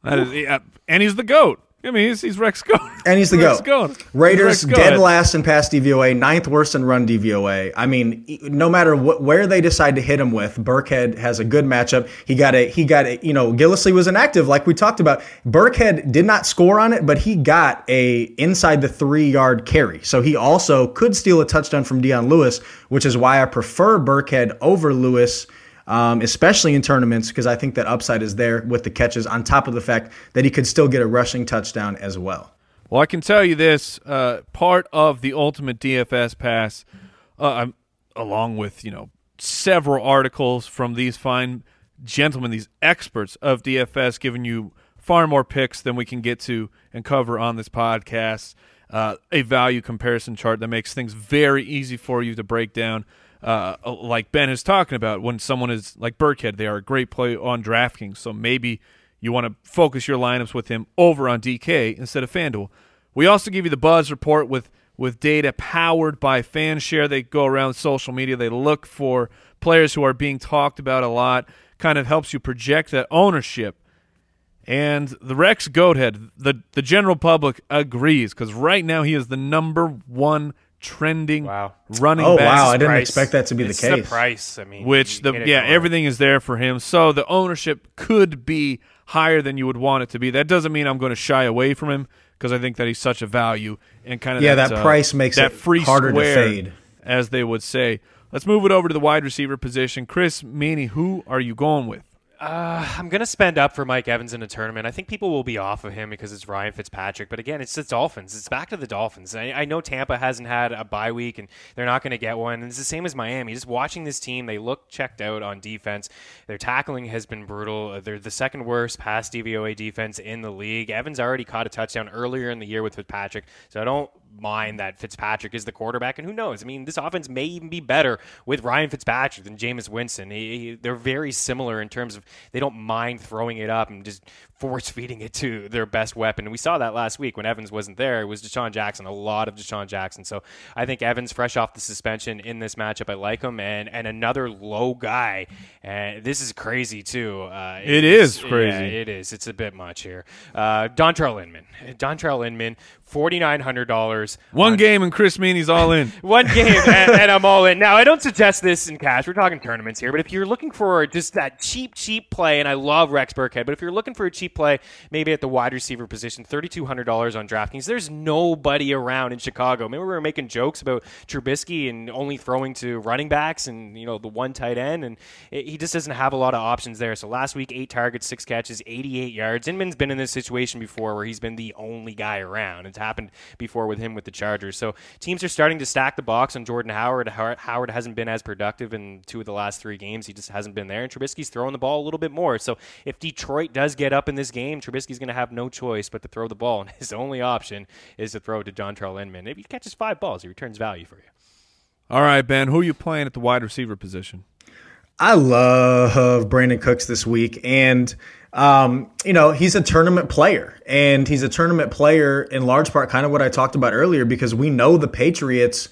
That is, yeah, and he's the goat. I mean, he's, he's Rex Goat. And he's the Rex GOAT. Raiders dead last in pass DVOA, ninth worst in run DVOA. I mean, no matter what, where they decide to hit him with, Burkhead has a good matchup. He got a, he got a, you know, Gillislee was inactive like we talked about. Burkhead did not score on it, but he got a inside the three yard carry. So he also could steal a touchdown from Dion Lewis, which is why I prefer Burkhead over Lewis um, especially in tournaments, because I think that upside is there with the catches, on top of the fact that he could still get a rushing touchdown as well. Well, I can tell you this: uh, part of the ultimate DFS pass, uh, along with you know several articles from these fine gentlemen, these experts of DFS, giving you far more picks than we can get to and cover on this podcast. Uh, a value comparison chart that makes things very easy for you to break down uh, like Ben is talking about, when someone is like Burkhead, they are a great play on DraftKings. So maybe you want to focus your lineups with him over on DK instead of FanDuel. We also give you the Buzz report with with data powered by FanShare. They go around social media. They look for players who are being talked about a lot. Kind of helps you project that ownership. And the Rex Goathead, the the general public agrees because right now he is the number one trending wow. running oh, back. wow, I didn't expect that to be it's the case. The price, I mean, which the yeah, everything is there for him. So the ownership could be higher than you would want it to be. That doesn't mean I'm going to shy away from him because I think that he's such a value and kind of yeah, that, that uh, price makes that it free harder square, to fade, as they would say. Let's move it over to the wide receiver position. Chris Meaney, who are you going with? Uh, I'm going to spend up for Mike Evans in a tournament. I think people will be off of him because it's Ryan Fitzpatrick. But again, it's the Dolphins. It's back to the Dolphins. I, I know Tampa hasn't had a bye week and they're not going to get one. And it's the same as Miami. Just watching this team, they look checked out on defense. Their tackling has been brutal. They're the second worst pass DVOA defense in the league. Evans already caught a touchdown earlier in the year with Fitzpatrick. So I don't mind that Fitzpatrick is the quarterback, and who knows? I mean, this offense may even be better with Ryan Fitzpatrick than Jameis Winston. He, he, they're very similar in terms of they don't mind throwing it up and just force feeding it to their best weapon. And we saw that last week when Evans wasn't there. It was DeSean Jackson, a lot of DeSean Jackson. So I think Evans, fresh off the suspension in this matchup, I like him. And, and another low guy. And this is crazy, too. Uh, it is crazy. Yeah, it is. It's a bit much here. Uh, Dontrelle Inman. Dontrelle Inman, $4,900. One on, game and Chris Meaney's all in. one game and, and, I'm all in. Now, I don't suggest this in cash. We're talking tournaments here. But if you're looking for just that cheap, cheap play, and I love Rex Burkhead, but if you're looking for a cheap play maybe at the wide receiver position, $3,200 on DraftKings. There's nobody around in Chicago. Maybe we were making jokes about Trubisky and only throwing to running backs and, you know, the one tight end, and it, he just doesn't have a lot of options there. So last week, eight targets, six catches, 88 yards. Inman's been in this situation before where he's been the only guy around. It's happened before with him him with the Chargers. So teams are starting to stack the box on Jordan Howard. Howard hasn't been as productive in two of the last three games. He just hasn't been there. And Trubisky's throwing the ball a little bit more. So if Detroit does get up in this game, Trubisky's going to have no choice but to throw the ball. And his only option is to throw it to Dontrelle Inman. If he catches five balls, he returns value for you. All right, Ben, who are you playing at the wide receiver position? I love Brandin Cooks this week. And um, you know, he's a tournament player, and he's a tournament player in large part, kind of what I talked about earlier, because we know the Patriots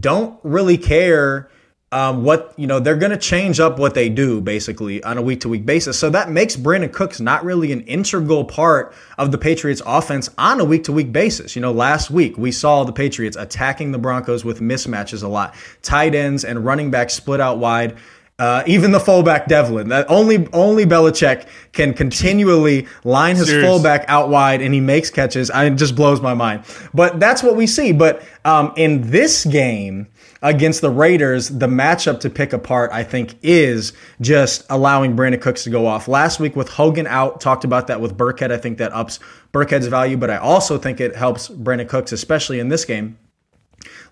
don't really care um, what you know they're going to change up what they do basically on a week to week basis. So that makes Brandin Cooks not really an integral part of the Patriots offense on a week to week basis. You know, last week we saw the Patriots attacking the Broncos with mismatches a lot, tight ends and running backs split out wide. Uh, even the fullback Develin, that only only Belichick can continually line his Serious. fullback out wide, and he makes catches. I, it just blows my mind. But that's what we see. But um, in this game against the Raiders, the matchup to pick apart, I think, is just allowing Brandin Cooks to go off. Last week with Hogan out, talked about that with Burkhead. I think that ups Burkhead's value, but I also think it helps Brandin Cooks, especially in this game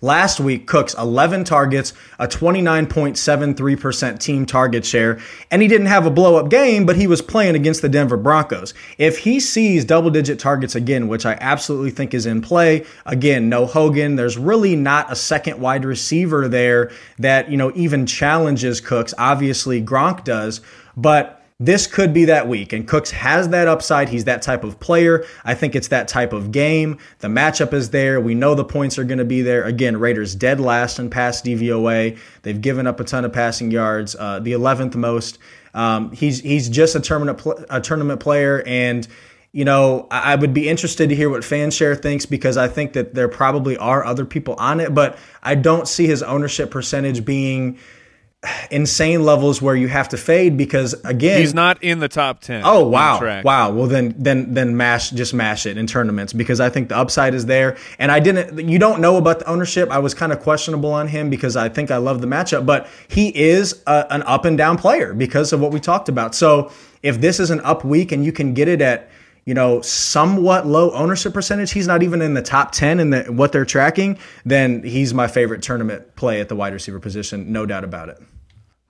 Last week, Cooks 11 targets, a 29.73% team target share, and he didn't have a blow up game, but he was playing against the Denver Broncos. If he sees double digit targets again, which I absolutely think is in play, again, no Hogan, there's really not a second wide receiver there that, you know, even challenges Cooks. Obviously, Gronk does, but this could be that week. And Cooks has that upside. He's that type of player. I think it's that type of game. The matchup is there. We know the points are going to be there. Again, Raiders dead last in pass DVOA. They've given up a ton of passing yards, uh, the 11th most. Um, he's he's just a tournament pl- a tournament player, and you know I would be interested to hear what Fanshare thinks because I think that there probably are other people on it, but I don't see his ownership percentage being insane levels where you have to fade because again he's not in the top 10 oh wow. wow. Well then then then mash just mash it in tournaments because i think the upside is there. And i didn't you don't know about the ownership. I was kind of questionable on him because i think i love the matchup but he is a, an up and down player because of what we talked about. So if this is an up week and you can get it at you know, somewhat low ownership percentage, he's not even in the top 10 in the, what they're tracking, then he's my favorite tournament play at the wide receiver position, no doubt about it.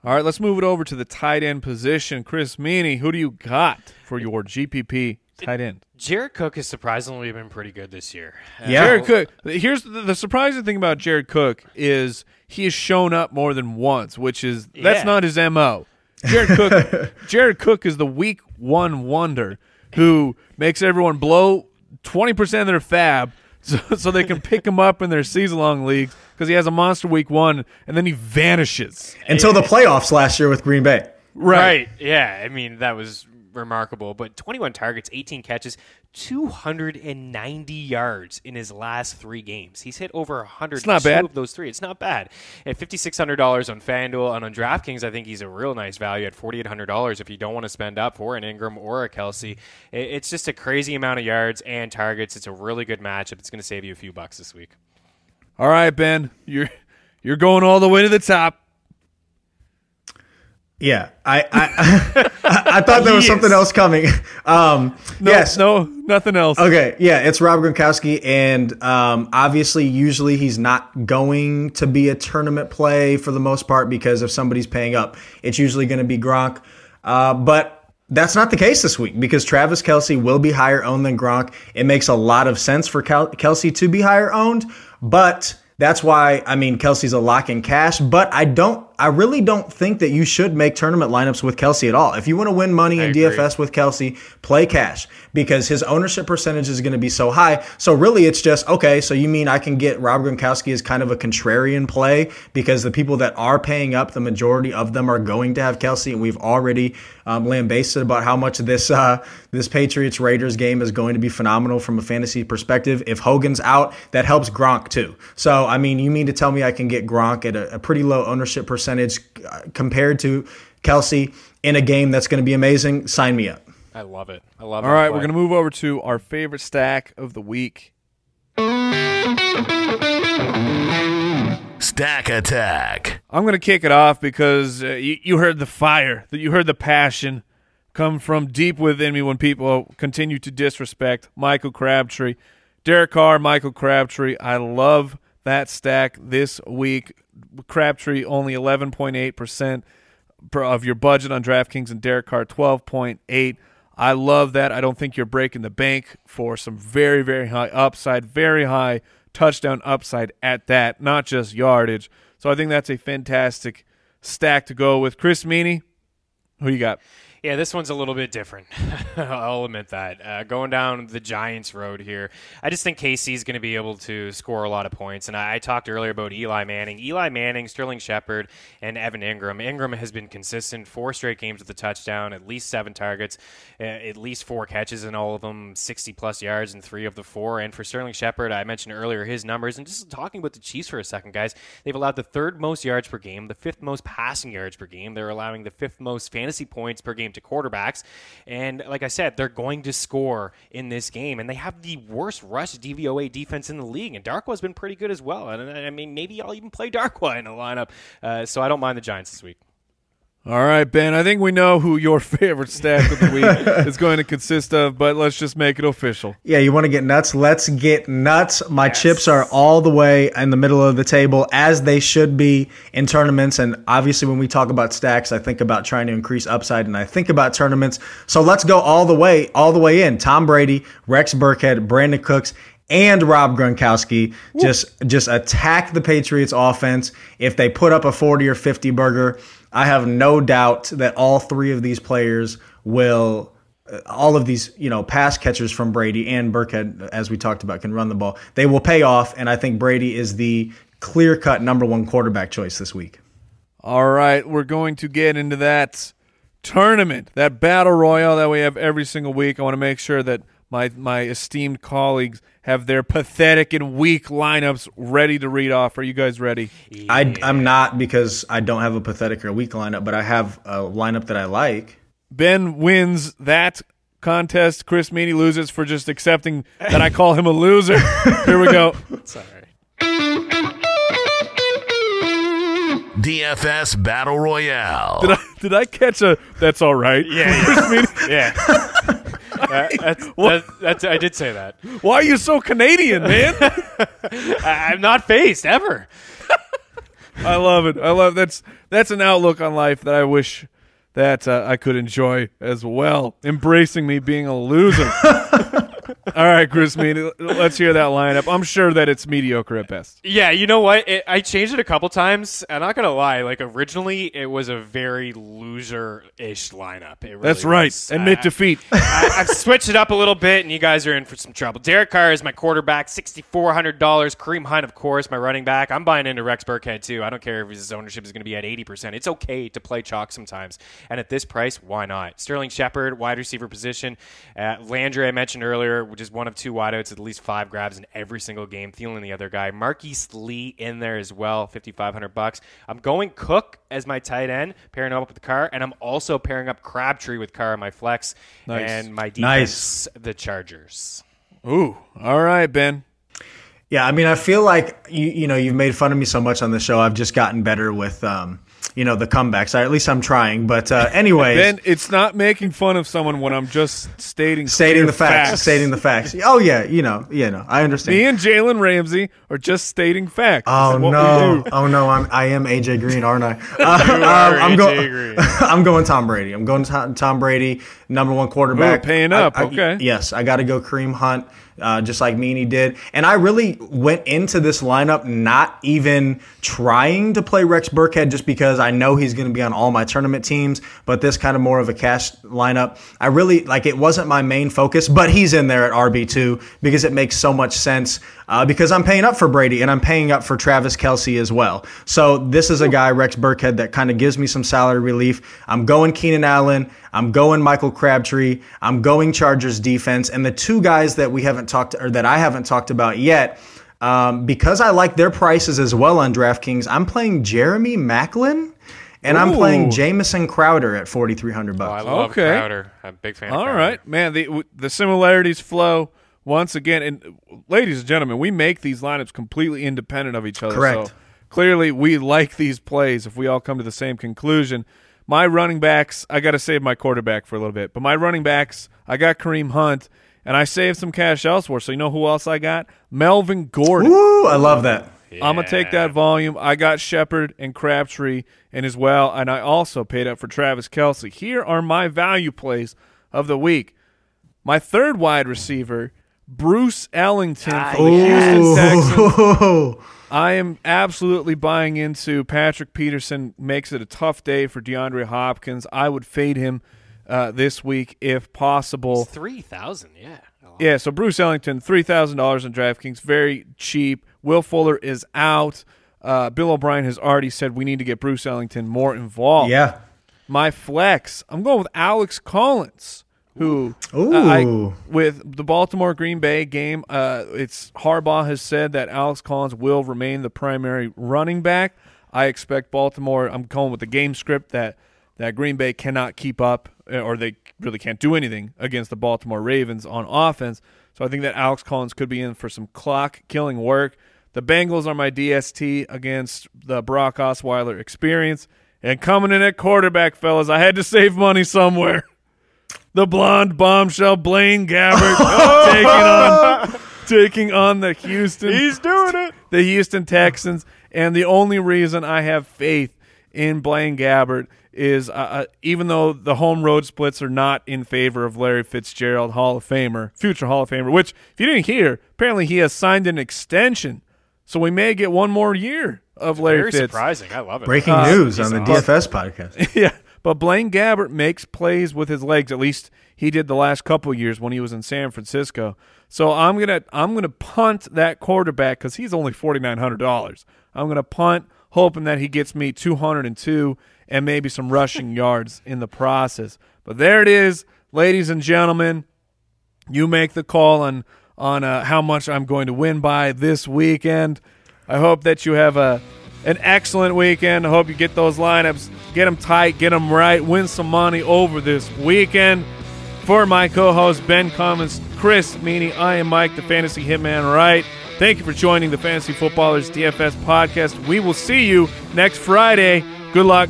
All right, let's move it over to the tight end position. Chris Meaney, who do you got for your GPP tight end? Jared Cook has surprisingly been pretty good this year. Yeah. Jared Cook. Here's the, the, surprising thing about Jared Cook is he has shown up more than once, which is that's yeah. not his mo. Jared Cook. Jared Cook is the week one wonder who makes everyone blow 20% of their FAAB so, so they can pick him up in their season long leagues because he has a monster week one and then he vanishes until the playoffs last year with Green Bay. Right. right. Yeah. I mean, that was remarkable. But 21 targets, 18 catches, 290 yards in his last three games. He's hit over 100 it's not bad. of those three. It's not bad. At $5,600 on FanDuel and on DraftKings, I think he's a real nice value at $4,800 if you don't want to spend up for an Engram or a Kelce. It's just a crazy amount of yards and targets. It's a really good matchup. It's going to save you a few bucks this week. All right, Ben, you're you're going all the way to the top. Yeah, I I, I thought there was something else coming. Um, no, yes, no, nothing else. Okay, yeah, it's Rob Gronkowski, and um, obviously, usually he's not going to be a tournament play for the most part because if somebody's paying up, it's usually going to be Gronk. Uh, but that's not the case this week because Travis Kelce will be higher owned than Gronk. It makes a lot of sense for Kel- Kelce to be higher owned, but that's why I mean Kelce's a lock in cash, but I don't I really don't think that you should make tournament lineups with Kelce at all. If you want to win money in DFS with Kelce, play cash because his ownership percentage is going to be so high. So really, it's just okay. So you mean I can get Rob Gronkowski as kind of a contrarian play because the people that are paying up, the majority of them are going to have Kelce, and we've already um, lambasted about how much this uh, this Patriots Raiders game is going to be phenomenal from a fantasy perspective. If Hogan's out, that helps Gronk too. So I mean, you mean to tell me I can get Gronk at a, a pretty low ownership percentage? Percentage uh, compared to Kelce in a game that's going to be amazing, sign me up. I love it. I love it. All right, we're going to move over to our favorite stack of the week. Stack attack. I'm going to kick it off because uh, you, you heard the fire, that you heard the passion come from deep within me when people continue to disrespect Michael Crabtree. Derek Carr, Michael Crabtree. I love that stack this week. Crabtree only 11.8% of your budget on DraftKings and Derek Carr 12.8. I love that. I don't think you're breaking the bank for some very, very high upside, very high touchdown upside at that, not just yardage. So I think that's a fantastic stack to go with. Chris Meaney, who you got? Yeah, this one's a little bit different. I'll admit that. Uh, going down the Giants road here, I just think is going to be able to score a lot of points. And I, I, talked earlier about Eli Manning. Eli Manning, Sterling Shepard, and Evan Engram. Engram has been consistent, four straight games with a touchdown, at least seven targets, uh, at least four catches in all of them, 60 plus yards in three of the four. And for Sterling Shepard, I mentioned earlier his numbers. And just talking about the Chiefs for a second, guys, they've allowed the third most yards per game, the fifth most passing yards per game. They're allowing the fifth most fantasy points per game to quarterbacks. And like I said, they're going to score in this game. And they have the worst rush DVOA defense in the league. And Darkwa's been pretty good as well. And I mean, maybe I'll even play Darkwa in a lineup. Uh, so I don't mind the Giants this week. All right, Ben. I think we know who your favorite stack of the week is going to consist of, but let's just make it official. Yeah, you want to get nuts? Let's get nuts. My yes. chips are all the way in the middle of the table, as they should be in tournaments. And obviously, when we talk about stacks, I think about trying to increase upside, and I think about tournaments. So let's go all the way, all the way in. Tom Brady, Rex Burkhead, Brandin Cooks, and Rob Gronkowski just just attack the Patriots offense. If they put up a 40 or 50 burger, I have no doubt that all three of these players will uh, all of these, you know, pass catchers from Brady and Burkhead, as we talked about, can run the ball. They will pay off, and I think Brady is the clear cut number one quarterback choice this week. All right, we're going to get into that tournament, that battle royal that we have every single week. I want to make sure that my my esteemed colleagues have their pathetic and weak lineups ready to read off. Are you guys ready? Yeah. I, I'm not because I don't have a pathetic or weak lineup, but I have a lineup that I like. Ben wins that contest. Chris Meaney loses for just accepting that I call him a loser. Here we go. Sorry. DFS Battle Royale. Did I did I catch a? That's all right. Yeah, yeah. yeah. that's, that's, that's, I did say that. Why are you so Canadian, man? I, am not faced ever. I love it. I love that's that's an outlook on life that I wish that uh, I could enjoy as well. Embracing me being a loser. All right, Chris Meaney, let's hear that lineup. I'm sure that it's mediocre at best. Yeah, you know what? It, I changed it a couple times. I'm not gonna lie. Like originally, it was a very loser-ish lineup. Really That's right. Was. Admit defeat. I, have switched it up a little bit, and you guys are in for some trouble. Derek Carr is my quarterback, sixty-four hundred dollars. Kareem Hunt, of course, my running back. I'm buying into Rex Burkhead too. I don't care if his ownership is going to be at eighty percent. It's okay to play chalk sometimes, and at this price, why not? Sterling Shepard, wide receiver position. Uh, Landry, I mentioned earlier, which is one of two wideouts, at least five grabs in every single game. Thielen, the other guy. Marquise Lee in there as well, 5500 bucks. I'm going Cook as my tight end, pairing up with the Carr, and I'm also pairing up Crabtree with Carr on my flex. Nice. And my defense, nice. the Chargers. Ooh, all right, Ben. Yeah, I mean, I feel like you you know you've made fun of me so much on the show. I've just gotten better with um, you know the comebacks. I, at least I'm trying. But uh, anyway, Ben, it's not making fun of someone when I'm just stating stating the facts, facts, stating the facts. Oh yeah, you know, you know, I understand. Me and Jalen Ramsey are just stating facts. Oh no, oh no, I'm I am AJ Green, aren't I? Uh, um, I'm going. I'm going Tom Brady. I'm going Tom, Tom Brady, number one quarterback. Ooh, paying up. I, I, okay. Yes, I got to go Kareem Hunt uh, just like Meaney did. And I really went into this lineup not even trying to play Rex Burkhead just because I know he's going to be on all my tournament teams, but this kind of more of a cash lineup. I really, like, it wasn't my main focus, but he's in there at RB2 because it makes so much sense uh, because I'm paying up for Brady and I'm paying up for Travis Kelce as well. So this is a guy, Rex Burkhead, that kind of gives me some salary relief. I'm going Keenan Allen. I'm going Michael Crabtree. I'm going Chargers defense. And the two guys that we haven't talked or that I haven't talked about yet, um, because I like their prices as well on DraftKings, I'm playing Jeremy Maclin. And Ooh. I'm playing Jamison Crowder at 4,300 bucks. Oh, I love okay. Crowder. I'm a big fan. All right, man. The the similarities flow once again. And ladies and gentlemen, we make these lineups completely independent of each other. Correct. So clearly, we like these plays. If we all come to the same conclusion, my running backs, I got to save my quarterback for a little bit, but my running backs, I got Kareem Hunt, and I saved some cash elsewhere. So you know who else I got? Melvin Gordon. Ooh, I love that. I'm gonna take that volume. I got Shepard and Crabtree and as well, and I also paid up for Travis Kelce. Here are my value plays of the week. My third wide receiver, Bruce Ellington from the Houston Texans. Oh, I am absolutely buying into Patrick Peterson. Makes it a tough day for DeAndre Hopkins. I would fade him uh, this week if possible. Three thousand, yeah. Yeah, so Bruce Ellington, three thousand dollars in DraftKings, very cheap. Will Fuller is out. Uh, Bill O'Brien has already said we need to get Bruce Ellington more involved. yeah. My flex, I'm going with Alex Collins, who uh, I, with the Baltimore Green Bay game. Uh, it's Harbaugh has said that Alex Collins will remain the primary running back. I expect Baltimore. I'm going with the game script that that Green Bay cannot keep up, uh, or they really can't do anything against the Baltimore Ravens on offense. So I think that Alex Collins could be in for some clock killing work. The Bengals are my DST against the Brock Osweiler experience. And coming in at quarterback, fellas, I had to save money somewhere. The blonde bombshell Blaine Gabbert taking on taking on the Houston He's doing it. the Houston Texans. And the only reason I have faith in Blaine Gabbert is uh, uh, even though the home road splits are not in favor of Larry Fitzgerald, Hall of Famer, future Hall of Famer, which, if you didn't hear, apparently he has signed an extension. So we may get one more year of Larry Very Fitz. surprising. I love it. Breaking Uh, news on the awesome. DFS podcast. yeah, but Blaine Gabbert makes plays with his legs. At least he did the last couple of years when he was in San Francisco. So I'm gonna I'm gonna punt that quarterback because he's only forty nine hundred dollars. I'm gonna punt, hoping that he gets me two hundred and two and maybe some rushing yards in the process. But there it is, ladies and gentlemen. You make the call on on uh, how much I'm going to win by this weekend. I hope that you have a an excellent weekend. I hope you get those lineups, get them tight, get them right, win some money over this weekend. For my co-host Ben Cummins, Chris Meaney, I am Mike, the Fantasy Hitman. Right. Thank you for joining the Fantasy Footballers DFS podcast. We will see you next Friday. Good luck.